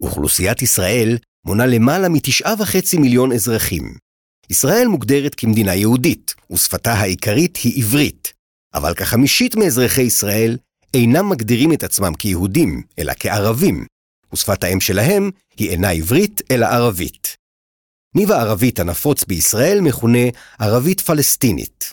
אוכלוסיית ישראל מונה למעלה מתשעה וחצי מיליון אזרחים. ישראל מוגדרת כמדינה יהודית, ושפתה העיקרית היא עברית, אבל כחמישית מאזרחי ישראל אינם מגדירים את עצמם כיהודים, אלא כערבים, ושפת האם שלהם היא אינה עברית, אלא ערבית. ניב הערבית הנפוץ בישראל מכונה ערבית פלסטינית.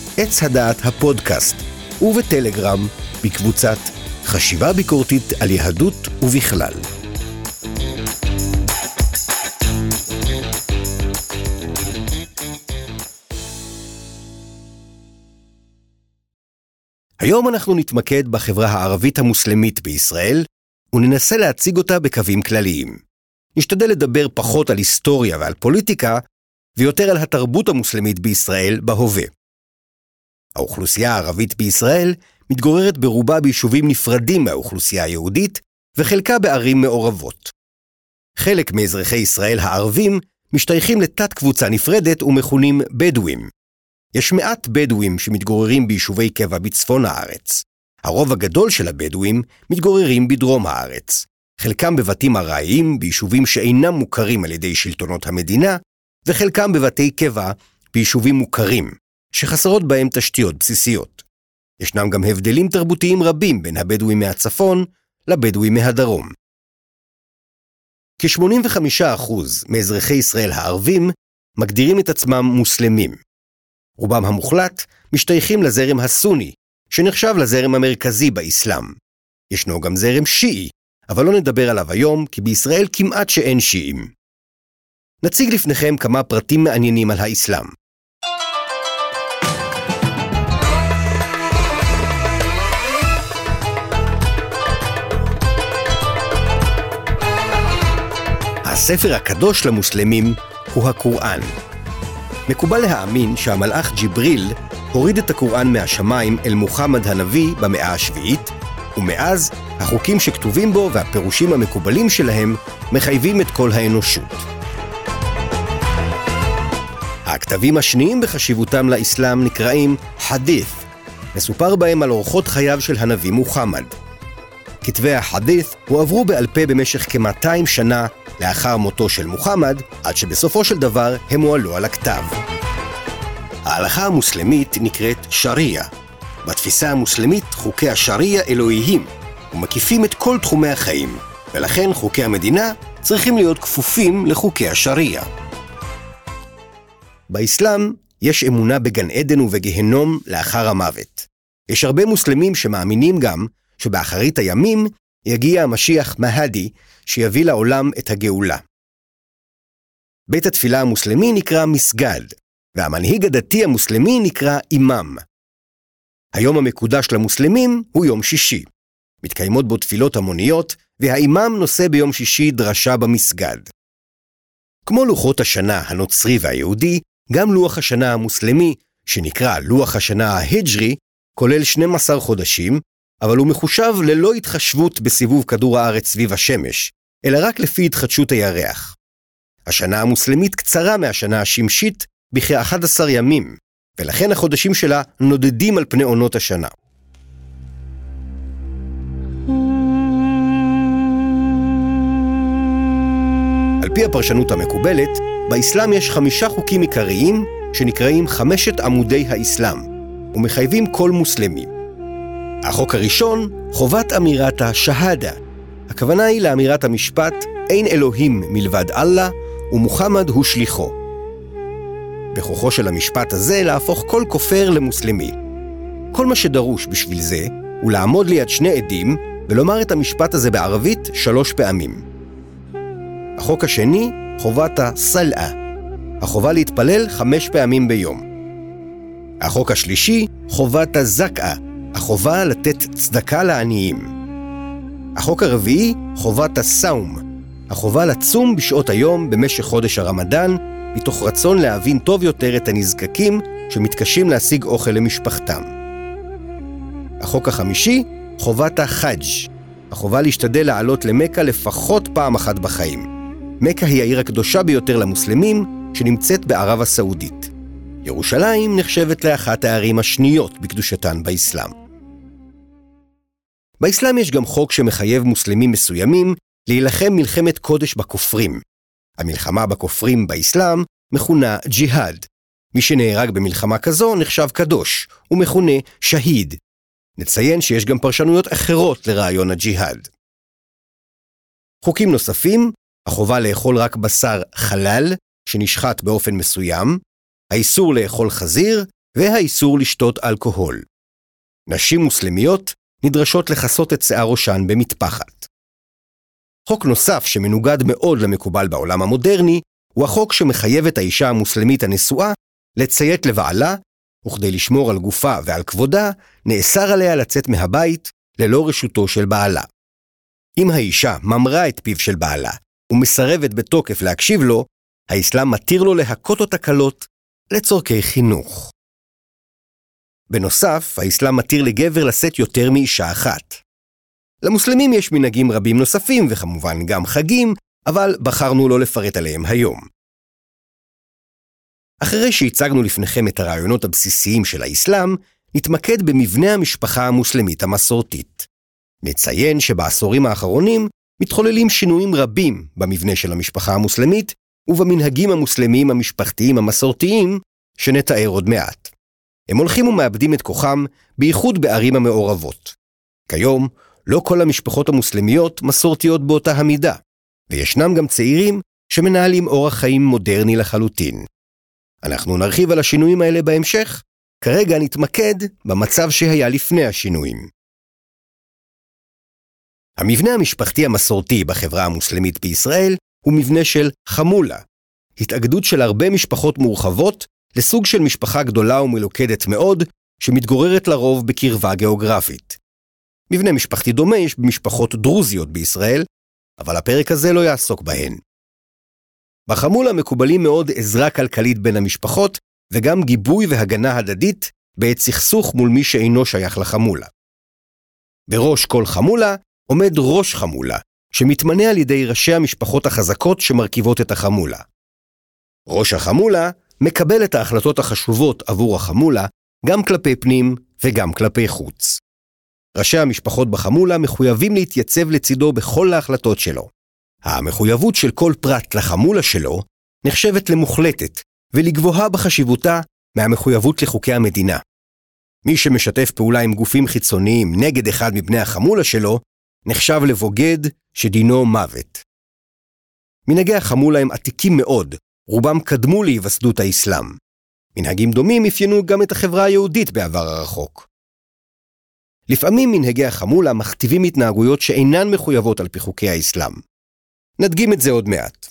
עץ הדעת הפודקאסט, ובטלגרם, בקבוצת חשיבה ביקורתית על יהדות ובכלל. היום אנחנו נתמקד בחברה הערבית המוסלמית בישראל, וננסה להציג אותה בקווים כלליים. נשתדל לדבר פחות על היסטוריה ועל פוליטיקה, ויותר על התרבות המוסלמית בישראל בהווה. האוכלוסייה הערבית בישראל מתגוררת ברובה ביישובים נפרדים מהאוכלוסייה היהודית, וחלקה בערים מעורבות. חלק מאזרחי ישראל הערבים משתייכים לתת קבוצה נפרדת ומכונים בדואים, יש מעט בדואים שמתגוררים ביישובי קבע בצפון הארץ. הרוב הגדול של הבדואים מתגוררים בדרום הארץ. חלקם בבתים ארעיים, ביישובים שאינם מוכרים על ידי שלטונות המדינה, וחלקם בבתי קבע ביישובים מוכרים, שחסרות בהם תשתיות בסיסיות. ישנם גם הבדלים תרבותיים רבים בין הבדואים מהצפון לבדואים מהדרום. כ-85% מאזרחי ישראל הערבים מגדירים את עצמם מוסלמים. רובם המוחלט משתייכים לזרם הסוני, שנחשב לזרם המרכזי באסלאם. ישנו גם זרם שיעי, אבל לא נדבר עליו היום, כי בישראל כמעט שאין שיעים. נציג לפניכם כמה פרטים מעניינים על האסלאם. הספר הקדוש למוסלמים הוא הקוראן, מקובל להאמין שהמלאך ג'יבריל הוריד את הקוראן מהשמיים אל מוחמד הנביא במאה השביעית, ומאז החוקים שכתובים בו והפירושים המקובלים שלהם מחייבים את כל האנושות. הכתבים השניים בחשיבותם לאסלאם נקראים חדית, מסופר בהם על אורחות חייו של הנביא מוחמד. כתבי החדית הועברו בעל פה במשך כ-200 שנה לאחר מותו של מוחמד, עד שבסופו של דבר הם הועלו על הכתב. ההלכה המוסלמית נקראת שריעה. בתפיסה המוסלמית חוקי השריעה אלוהיים, ומקיפים את כל תחומי החיים, ולכן חוקי המדינה צריכים להיות כפופים לחוקי השריעה. באסלאם יש אמונה בגן עדן ובגיהנום לאחר המוות. יש הרבה מוסלמים שמאמינים גם שבאחרית הימים יגיע המשיח מהדי, שיביא לעולם את הגאולה. בית התפילה המוסלמי נקרא מסגד, והמנהיג הדתי המוסלמי נקרא אימאם. היום המקודש למוסלמים הוא יום שישי. מתקיימות בו תפילות המוניות, והאימאם נושא ביום שישי דרשה במסגד. כמו לוחות השנה הנוצרי והיהודי, גם לוח השנה המוסלמי, שנקרא לוח השנה ההג'רי, כולל 12 חודשים, אבל הוא מחושב ללא התחשבות בסיבוב כדור הארץ סביב השמש, אלא רק לפי התחדשות הירח. השנה המוסלמית קצרה מהשנה השמשית בכ-11 ימים, ולכן החודשים שלה נודדים על פני עונות השנה. על פי הפרשנות המקובלת, באסלאם יש חמישה חוקים עיקריים שנקראים חמשת עמודי האסלאם, ומחייבים כל מוסלמי. החוק הראשון, חובת אמירת השהדה. הכוונה היא לאמירת המשפט, אין אלוהים מלבד אללה, ומוחמד הוא שליחו. בכוחו של המשפט הזה להפוך כל כופר למוסלמי. כל מה שדרוש בשביל זה, הוא לעמוד ליד שני עדים ולומר את המשפט הזה בערבית שלוש פעמים. החוק השני, חובת הסלעה, החובה להתפלל חמש פעמים ביום. החוק השלישי, חובת הזקה, החובה לתת צדקה לעניים. החוק הרביעי, חובת הסאום, החובה לצום בשעות היום במשך חודש הרמדאן, מתוך רצון להבין טוב יותר את הנזקקים שמתקשים להשיג אוכל למשפחתם. החוק החמישי, חובת החאג', החובה להשתדל לעלות למכה לפחות פעם אחת בחיים. מכה היא העיר הקדושה ביותר למוסלמים, שנמצאת בערב הסעודית. ירושלים נחשבת לאחת הערים השניות בקדושתן באסלאם. באסלאם יש גם חוק שמחייב מוסלמים מסוימים להילחם מלחמת קודש בכופרים. המלחמה בכופרים באסלאם מכונה ג'יהאד. מי שנהרג במלחמה כזו נחשב קדוש, ומכונה שהיד. נציין שיש גם פרשנויות אחרות לרעיון הג'יהאד. חוקים נוספים, החובה לאכול רק בשר חלל, שנשחט באופן מסוים, האיסור לאכול חזיר, והאיסור לשתות אלכוהול. נשים מוסלמיות נדרשות לכסות את שיער ראשן במטפחת. חוק נוסף שמנוגד מאוד למקובל בעולם המודרני, הוא החוק שמחייב את האישה המוסלמית הנשואה לציית לבעלה, וכדי לשמור על גופה ועל כבודה, נאסר עליה לצאת מהבית ללא רשותו של בעלה. אם האישה ממרה את פיו של בעלה ומסרבת בתוקף להקשיב לו, האסלאם מתיר לו להכות אותה קלות לצורכי חינוך. בנוסף, האסלאם מתיר לגבר לשאת יותר מאישה אחת. למוסלמים יש מנהגים רבים נוספים, וכמובן גם חגים, אבל בחרנו לא לפרט עליהם היום. אחרי שהצגנו לפניכם את הרעיונות הבסיסיים של האסלאם, נתמקד במבנה המשפחה המוסלמית המסורתית. נציין שבעשורים האחרונים מתחוללים שינויים רבים במבנה של המשפחה המוסלמית ובמנהגים המוסלמיים המשפחתיים המסורתיים שנתאר עוד מעט. הם הולכים ומאבדים את כוחם, בייחוד בערים המעורבות. כיום, לא כל המשפחות המוסלמיות מסורתיות באותה המידה, וישנם גם צעירים שמנהלים אורח חיים מודרני לחלוטין. אנחנו נרחיב על השינויים האלה בהמשך, כרגע נתמקד במצב שהיה לפני השינויים. המבנה המשפחתי המסורתי בחברה המוסלמית בישראל הוא מבנה של חמולה, התאגדות של הרבה משפחות מורחבות לסוג של משפחה גדולה ומלוכדת מאוד, שמתגוררת לרוב בקרבה גיאוגרפית. מבנה משפחתי דומה יש במשפחות דרוזיות בישראל, אבל הפרק הזה לא יעסוק בהן. בחמולה מקובלים מאוד עזרה כלכלית בין המשפחות, וגם גיבוי והגנה הדדית בעת סכסוך מול מי שאינו שייך לחמולה. בראש כל חמולה עומד ראש חמולה, שמתמנה על ידי ראשי המשפחות החזקות שמרכיבות את החמולה. ראש החמולה מקבל את ההחלטות החשובות עבור החמולה, גם כלפי פנים וגם כלפי חוץ. ראשי המשפחות בחמולה מחויבים להתייצב לצידו בכל ההחלטות שלו. המחויבות של כל פרט לחמולה שלו נחשבת למוחלטת ולגבוהה בחשיבותה מהמחויבות לחוקי המדינה. מי שמשתף פעולה עם גופים חיצוניים נגד אחד מבני החמולה שלו, נחשב לבוגד שדינו מוות. מנהגי החמולה הם עתיקים מאוד, רובם קדמו להיווסדות האסלאם. מנהגים דומים אפיינו גם את החברה היהודית בעבר הרחוק. לפעמים מנהגי החמולה מכתיבים התנהגויות שאינן מחויבות על פי חוקי האסלאם. נדגים את זה עוד מעט.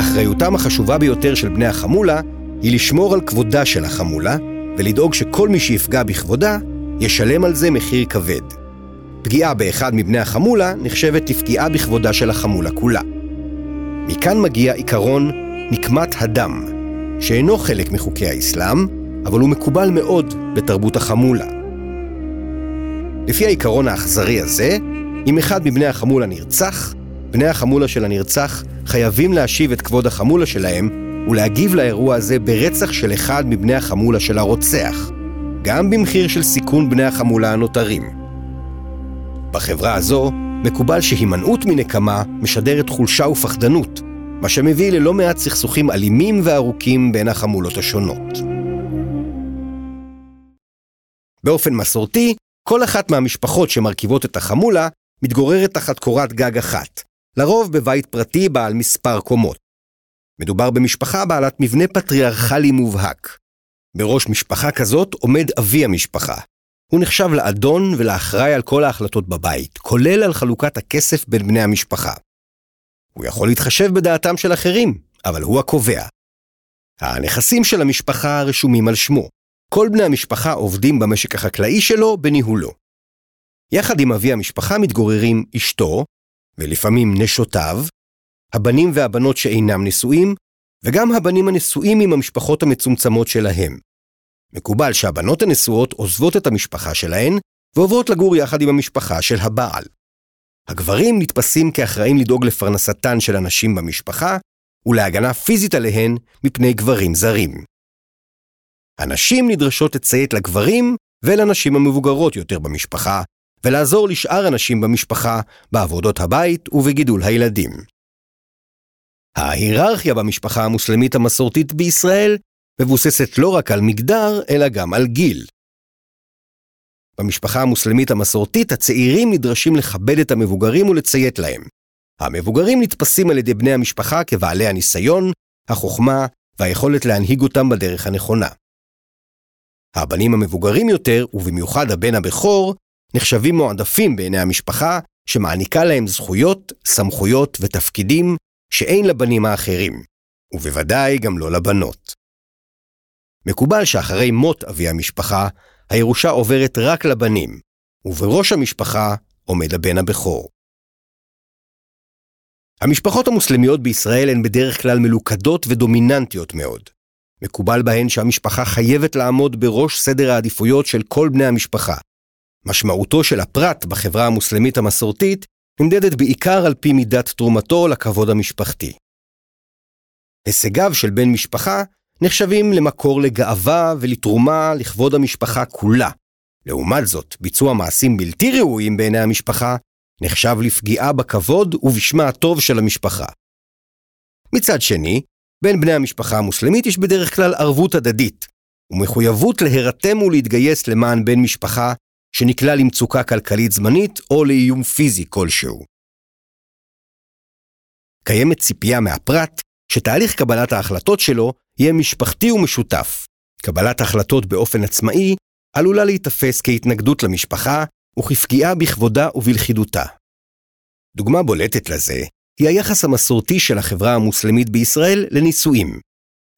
אחריותם החשובה ביותר של בני החמולה היא לשמור על כבודה של החמולה ולדאוג שכל מי שיפגע בכבודה ישלם על זה מחיר כבד. פגיעה באחד מבני החמולה נחשבת לפגיעה בכבודה של החמולה כולה. מכאן מגיע עיקרון נקמת הדם, שאינו חלק מחוקי האסלאם, אבל הוא מקובל מאוד בתרבות החמולה. לפי העיקרון האכזרי הזה, אם אחד מבני החמולה נרצח, בני החמולה של הנרצח חייבים להשיב את כבוד החמולה שלהם ולהגיב לאירוע הזה ברצח של אחד מבני החמולה של הרוצח, גם במחיר של סיכון בני החמולה הנותרים. בחברה הזו, מקובל שהימנעות מנקמה משדרת חולשה ופחדנות, מה שמביא ללא מעט סכסוכים אלימים וארוכים בין החמולות השונות. באופן מסורתי, כל אחת מהמשפחות שמרכיבות את החמולה מתגוררת תחת קורת גג אחת, לרוב בבית פרטי בעל מספר קומות. מדובר במשפחה בעלת מבנה פטריארכלי מובהק. בראש משפחה כזאת עומד אבי המשפחה, הוא נחשב לאדון ולאחראי על כל ההחלטות בבית, כולל על חלוקת הכסף בין בני המשפחה. הוא יכול להתחשב בדעתם של אחרים, אבל הוא הקובע. הנכסים של המשפחה רשומים על שמו. כל בני המשפחה עובדים במשק החקלאי שלו בניהולו. יחד עם אבי המשפחה מתגוררים אשתו, ולפעמים נשותיו, הבנים והבנות שאינם נשואים, וגם הבנים הנשואים עם המשפחות המצומצמות שלהם. מקובל שהבנות הנשואות עוזבות את המשפחה שלהן, ועוברות לגור יחד עם המשפחה של הבעל. הגברים נתפסים כאחראים לדאוג לפרנסתן של הנשים במשפחה, ולהגנה פיזית עליהן מפני גברים זרים. הנשים נדרשות לציית לגברים ולנשים המבוגרות יותר במשפחה, ולעזור לשאר הנשים במשפחה בעבודות הבית ובגידול הילדים. ההיררכיה במשפחה המוסלמית המסורתית בישראל מבוססת לא רק על מגדר, אלא גם על גיל. במשפחה המוסלמית המסורתית, הצעירים נדרשים לכבד את המבוגרים ולציית להם. המבוגרים נתפסים על ידי בני המשפחה כבעלי הניסיון, החוכמה והיכולת להנהיג אותם בדרך הנכונה. הבנים המבוגרים יותר, ובמיוחד הבן הבכור, נחשבים מועדפים בעיני המשפחה, שמעניקה להם זכויות, סמכויות ותפקידים שאין לבנים האחרים, ובוודאי גם לא לבנות. מקובל שאחרי מות אבי המשפחה, הירושה עוברת רק לבנים, ובראש המשפחה עומד הבן הבכור. המשפחות המוסלמיות בישראל הן בדרך כלל מלוכדות ודומיננטיות מאוד. מקובל בהן שהמשפחה חייבת לעמוד בראש סדר העדיפויות של כל בני המשפחה. משמעותו של הפרט בחברה המוסלמית המסורתית נמדדת בעיקר על פי מידת תרומתו לכבוד המשפחתי. הישגיו של בן משפחה נחשבים למקור לגאווה ולתרומה לכבוד המשפחה כולה. לעומת זאת, ביצוע מעשים בלתי ראויים בעיני המשפחה נחשב לפגיעה בכבוד ובשמה הטוב של המשפחה. מצד שני, בין בני המשפחה המוסלמית יש בדרך כלל ערבות הדדית, ומחויבות להירתם ולהתגייס למען בן משפחה שנקלע למצוקה כלכלית זמנית או לאיום פיזי כלשהו. קיימת ציפייה מהפרט שתהליך קבלת ההחלטות שלו יהיה משפחתי ומשותף. קבלת החלטות באופן עצמאי עלולה להיתפס כהתנגדות למשפחה וכפגיעה בכבודה ובלכידותה. דוגמה בולטת לזה היא היחס המסורתי של החברה המוסלמית בישראל לנישואים.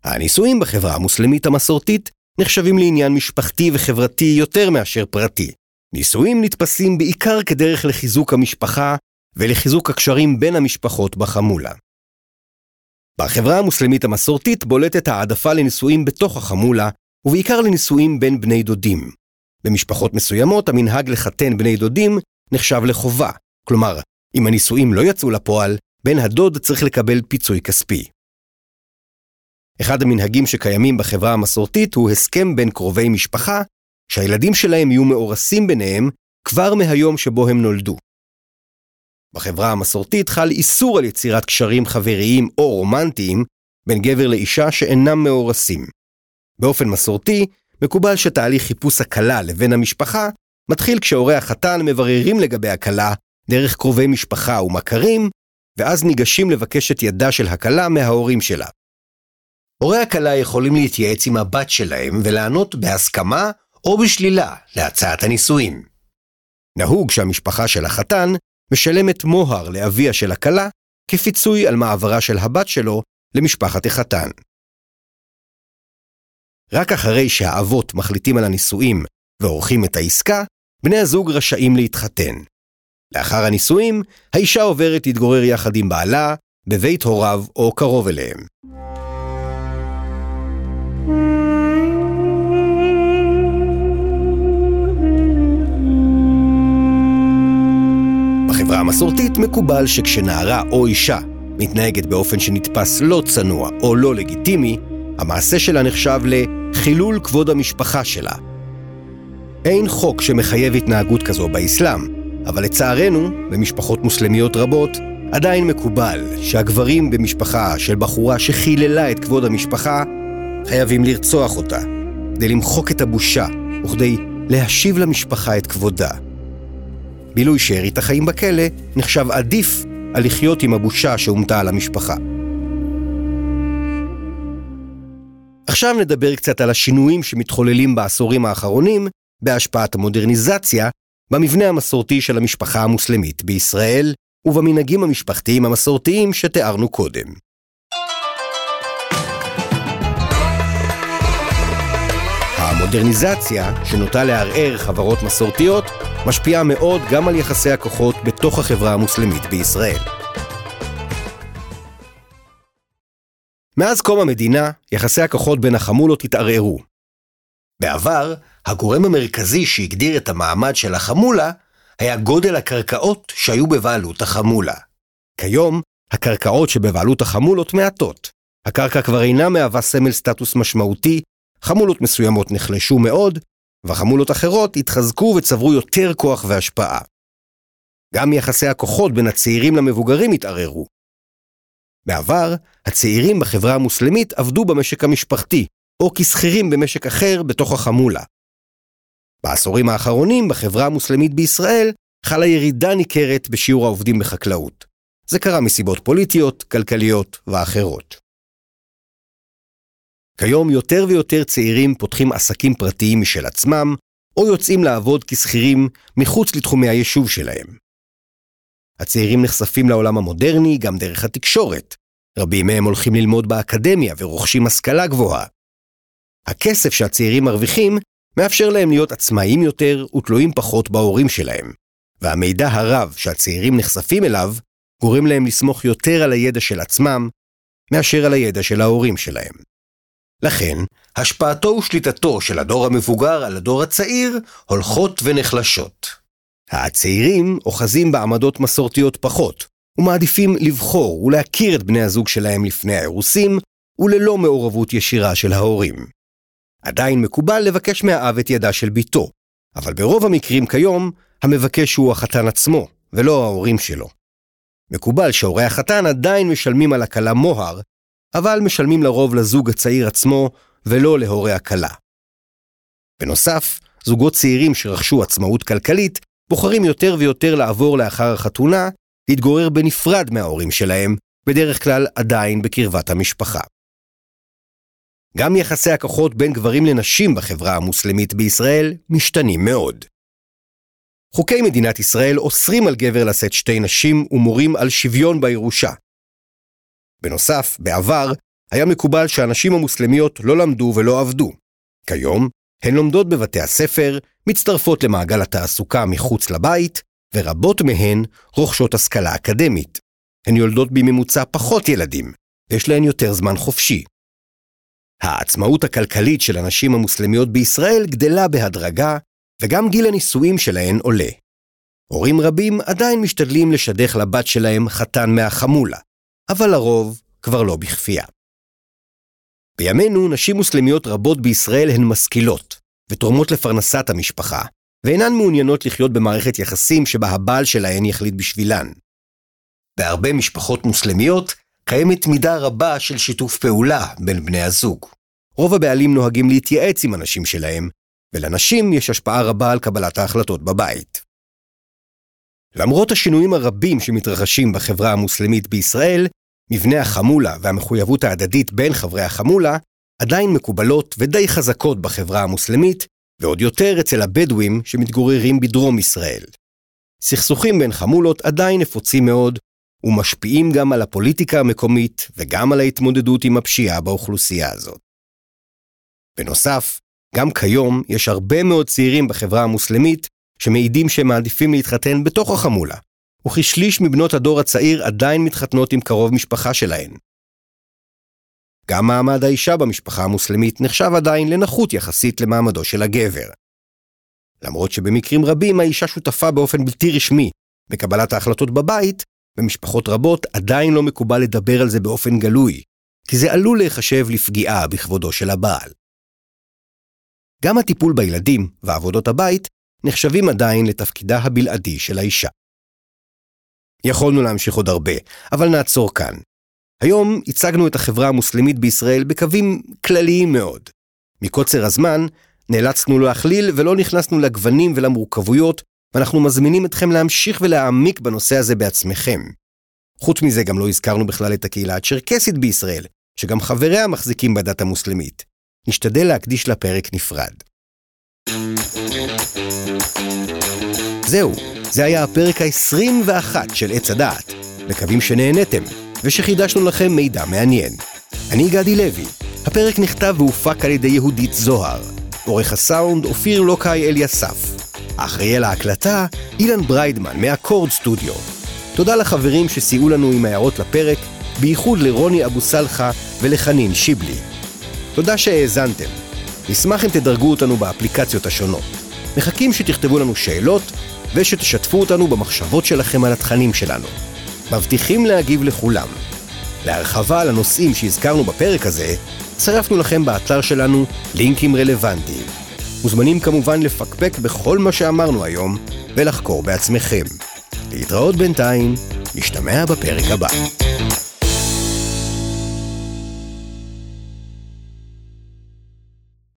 הנישואים בחברה המוסלמית המסורתית נחשבים לעניין משפחתי וחברתי יותר מאשר פרטי. נישואים נתפסים בעיקר כדרך לחיזוק המשפחה ולחיזוק הקשרים בין המשפחות בחמולה. בחברה המוסלמית המסורתית בולטת העדפה לנישואים בתוך החמולה, ובעיקר לנישואים בין בני דודים. במשפחות מסוימות המנהג לחתן בני דודים נחשב לחובה, כלומר, אם הנישואים לא יצאו לפועל, בן הדוד צריך לקבל פיצוי כספי. אחד המנהגים שקיימים בחברה המסורתית הוא הסכם בין קרובי משפחה, שהילדים שלהם יהיו מאורסים ביניהם כבר מהיום שבו הם נולדו. בחברה המסורתית חל איסור על יצירת קשרים חבריים או רומנטיים בין גבר לאישה שאינם מאורסים. באופן מסורתי, מקובל שתהליך חיפוש הכלה לבין המשפחה מתחיל כשהורי החתן מבררים לגבי הכלה דרך קרובי משפחה ומכרים, ואז ניגשים לבקש את ידה של הכלה מההורים שלה. הורי הכלה יכולים להתייעץ עם הבת שלהם ולענות בהסכמה או בשלילה להצעת הנישואים. נהוג שהמשפחה של החתן משלמת מוהר לאביה של הכלה כפיצוי על מעברה של הבת שלו למשפחת החתן. רק אחרי שהאבות מחליטים על הנישואים ועורכים את העסקה, בני הזוג רשאים להתחתן. לאחר הנישואים, האישה עוברת להתגורר יחד עם בעלה, בבית הוריו או קרוב אליהם. בחברה המסורתית מקובל שכשנערה או אישה מתנהגת באופן שנתפס לא צנוע או לא לגיטימי, המעשה שלה נחשב לחילול כבוד המשפחה שלה. אין חוק שמחייב התנהגות כזו באסלאם, אבל לצערנו, במשפחות מוסלמיות רבות, עדיין מקובל שהגברים במשפחה של בחורה שחיללה את כבוד המשפחה, חייבים לרצוח אותה, כדי למחוק את הבושה וכדי להשיב למשפחה את כבודה. בילוי שארית החיים בכלא נחשב עדיף על לחיות עם הבושה שהומתה על המשפחה. עכשיו נדבר קצת על השינויים שמתחוללים בעשורים האחרונים בהשפעת המודרניזציה במבנה המסורתי של המשפחה המוסלמית בישראל ובמנהגים המשפחתיים המסורתיים שתיארנו קודם. המודרניזציה, שנוטה לערער חברות מסורתיות, משפיעה מאוד גם על יחסי הכוחות בתוך החברה המוסלמית בישראל. מאז קום המדינה, יחסי הכוחות בין החמולות התערערו. בעבר, הגורם המרכזי שהגדיר את המעמד של החמולה היה גודל הקרקעות שהיו בבעלות החמולה. כיום, הקרקעות שבבעלות החמולות מעטות. הקרקע כבר אינה מהווה סמל סטטוס משמעותי, חמולות מסוימות נחלשו מאוד, וחמולות אחרות התחזקו וצברו יותר כוח והשפעה. גם יחסי הכוחות בין הצעירים למבוגרים התערערו. בעבר, הצעירים בחברה המוסלמית עבדו במשק המשפחתי, או כשכירים במשק אחר בתוך החמולה. בעשורים האחרונים, בחברה המוסלמית בישראל, חלה ירידה ניכרת בשיעור העובדים בחקלאות. זה קרה מסיבות פוליטיות, כלכליות ואחרות. כיום יותר ויותר צעירים פותחים עסקים פרטיים משל עצמם, או יוצאים לעבוד כשכירים מחוץ לתחומי היישוב שלהם. הצעירים נחשפים לעולם המודרני גם דרך התקשורת. רבים מהם הולכים ללמוד באקדמיה ורוכשים השכלה גבוהה. הכסף שהצעירים מרוויחים מאפשר להם להיות עצמאיים יותר ותלויים פחות בהורים שלהם, והמידע הרב שהצעירים נחשפים אליו גורם להם לסמוך יותר על הידע של עצמם מאשר על הידע של ההורים שלהם. לכן, השפעתו ושליטתו של הדור המבוגר על הדור הצעיר הולכות ונחלשות. הצעירים אוחזים בעמדות מסורתיות פחות, ומעדיפים לבחור ולהכיר את בני הזוג שלהם לפני האירוסים, וללא מעורבות ישירה של ההורים. עדיין מקובל לבקש מהאב את ידה של בתו, אבל ברוב המקרים כיום, המבקש הוא החתן עצמו, ולא ההורים שלו. מקובל שהורי החתן עדיין משלמים על הכלה מוהר, אבל משלמים לרוב לזוג הצעיר עצמו, ולא להורי הכלה. בנוסף, זוגות צעירים שרכשו עצמאות כלכלית, בוחרים יותר ויותר לעבור לאחר החתונה, להתגורר בנפרד מההורים שלהם, בדרך כלל עדיין בקרבת המשפחה. גם יחסי הכוחות בין גברים לנשים בחברה המוסלמית בישראל משתנים מאוד. חוקי מדינת ישראל אוסרים על גבר לשאת שתי נשים ומורים על שוויון בירושה. בנוסף, בעבר, היה מקובל שהנשים המוסלמיות לא למדו ולא עבדו. כיום, הן לומדות בבתי הספר, מצטרפות למעגל התעסוקה מחוץ לבית, ורבות מהן רוכשות השכלה אקדמית. הן יולדות בממוצע פחות ילדים, ויש להן יותר זמן חופשי. העצמאות הכלכלית של הנשים המוסלמיות בישראל גדלה בהדרגה, וגם גיל הנישואים שלהן עולה. הורים רבים עדיין משתדלים לשדך לבת שלהם חתן מהחמולה, אבל לרוב כבר לא בכפייה. בימינו נשים מוסלמיות רבות בישראל הן משכילות, ותורמות לפרנסת המשפחה, ואינן מעוניינות לחיות במערכת יחסים שבה הבעל שלהן יחליט בשבילן. בהרבה משפחות מוסלמיות קיימת מידה רבה של שיתוף פעולה בין בני הזוג. רוב הבעלים נוהגים להתייעץ עם הנשים שלהם, ולנשים יש השפעה רבה על קבלת ההחלטות בבית. למרות השינויים הרבים שמתרחשים בחברה המוסלמית בישראל, מבנה החמולה והמחויבות ההדדית בין חברי החמולה עדיין מקובלות ודי חזקות בחברה המוסלמית, ועוד יותר אצל הבדואים שמתגוררים בדרום ישראל. סכסוכים בין חמולות עדיין נפוצים מאוד, ומשפיעים גם על הפוליטיקה המקומית וגם על ההתמודדות עם הפשיעה באוכלוסייה הזאת. בנוסף, גם כיום יש הרבה מאוד צעירים בחברה המוסלמית שמעידים שהם מעדיפים להתחתן בתוך החמולה, וכשליש מבנות הדור הצעיר עדיין מתחתנות עם קרוב משפחה שלהן. גם מעמד האישה במשפחה המוסלמית נחשב עדיין לנחות יחסית למעמדו של הגבר. למרות שבמקרים רבים האישה שותפה באופן בלתי רשמי בקבלת ההחלטות בבית, במשפחות רבות עדיין לא מקובל לדבר על זה באופן גלוי, כי זה עלול להיחשב לפגיעה בכבודו של הבעל. גם הטיפול בילדים ועבודות הבית נחשבים עדיין לתפקידה הבלעדי של האישה. יכולנו להמשיך עוד הרבה, אבל נעצור כאן. היום הצגנו את החברה המוסלמית בישראל בקווים כלליים מאוד. מקוצר הזמן, נאלצנו להכליל ולא נכנסנו לגוונים ולמורכבויות, ואנחנו מזמינים אתכם להמשיך ולהעמיק בנושא הזה בעצמכם. חוץ מזה גם לא הזכרנו בכלל את הקהילה הצ'רקסית בישראל, שגם חבריה מחזיקים בדת המוסלמית. נשתדל להקדיש לה פרק נפרד. זהו, זה היה הפרק ה-21 של עץ הדעת. מקווים שנהנתם, ושחידשנו לכם מידע מעניין. אני גדי לוי. הפרק נכתב והופק על ידי יהודית זוהר. עורך הסאונד אופיר לוקאי אליסף. אחראי על ההקלטה, אילן בריידמן מאקורד סטודיו. תודה לחברים שסייעו לנו עם הערות לפרק, בייחוד לרוני אבו סלחה ולחנין שיבלי. תודה שהאזנתם. נשמח אם תדרגו אותנו באפליקציות השונות. מחכים שתכתבו לנו שאלות ושתשתפו אותנו במחשבות שלכם על התכנים שלנו. מבטיחים להגיב לכולם. להרחבה על הנושאים שהזכרנו בפרק הזה, צירפנו לכם באתר שלנו לינקים רלוונטיים. מוזמנים כמובן לפקפק בכל מה שאמרנו היום ולחקור בעצמכם. להתראות בינתיים, נשתמע בפרק הבא.